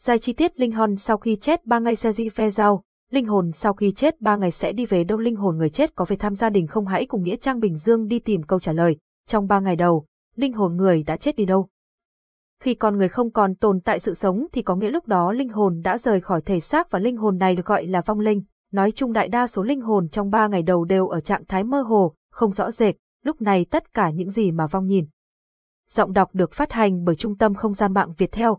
Dài chi tiết linh hồn sau khi chết 3 ngày sẽ di phe giao, linh hồn sau khi chết 3 ngày sẽ đi về đâu linh hồn người chết có về thăm gia đình không hãy cùng Nghĩa Trang Bình Dương đi tìm câu trả lời, trong 3 ngày đầu, linh hồn người đã chết đi đâu. Khi con người không còn tồn tại sự sống thì có nghĩa lúc đó linh hồn đã rời khỏi thể xác và linh hồn này được gọi là vong linh. Nói chung đại đa số linh hồn trong 3 ngày đầu đều ở trạng thái mơ hồ, không rõ rệt, lúc này tất cả những gì mà vong nhìn. Giọng đọc được phát hành bởi Trung tâm Không gian mạng Việt Theo.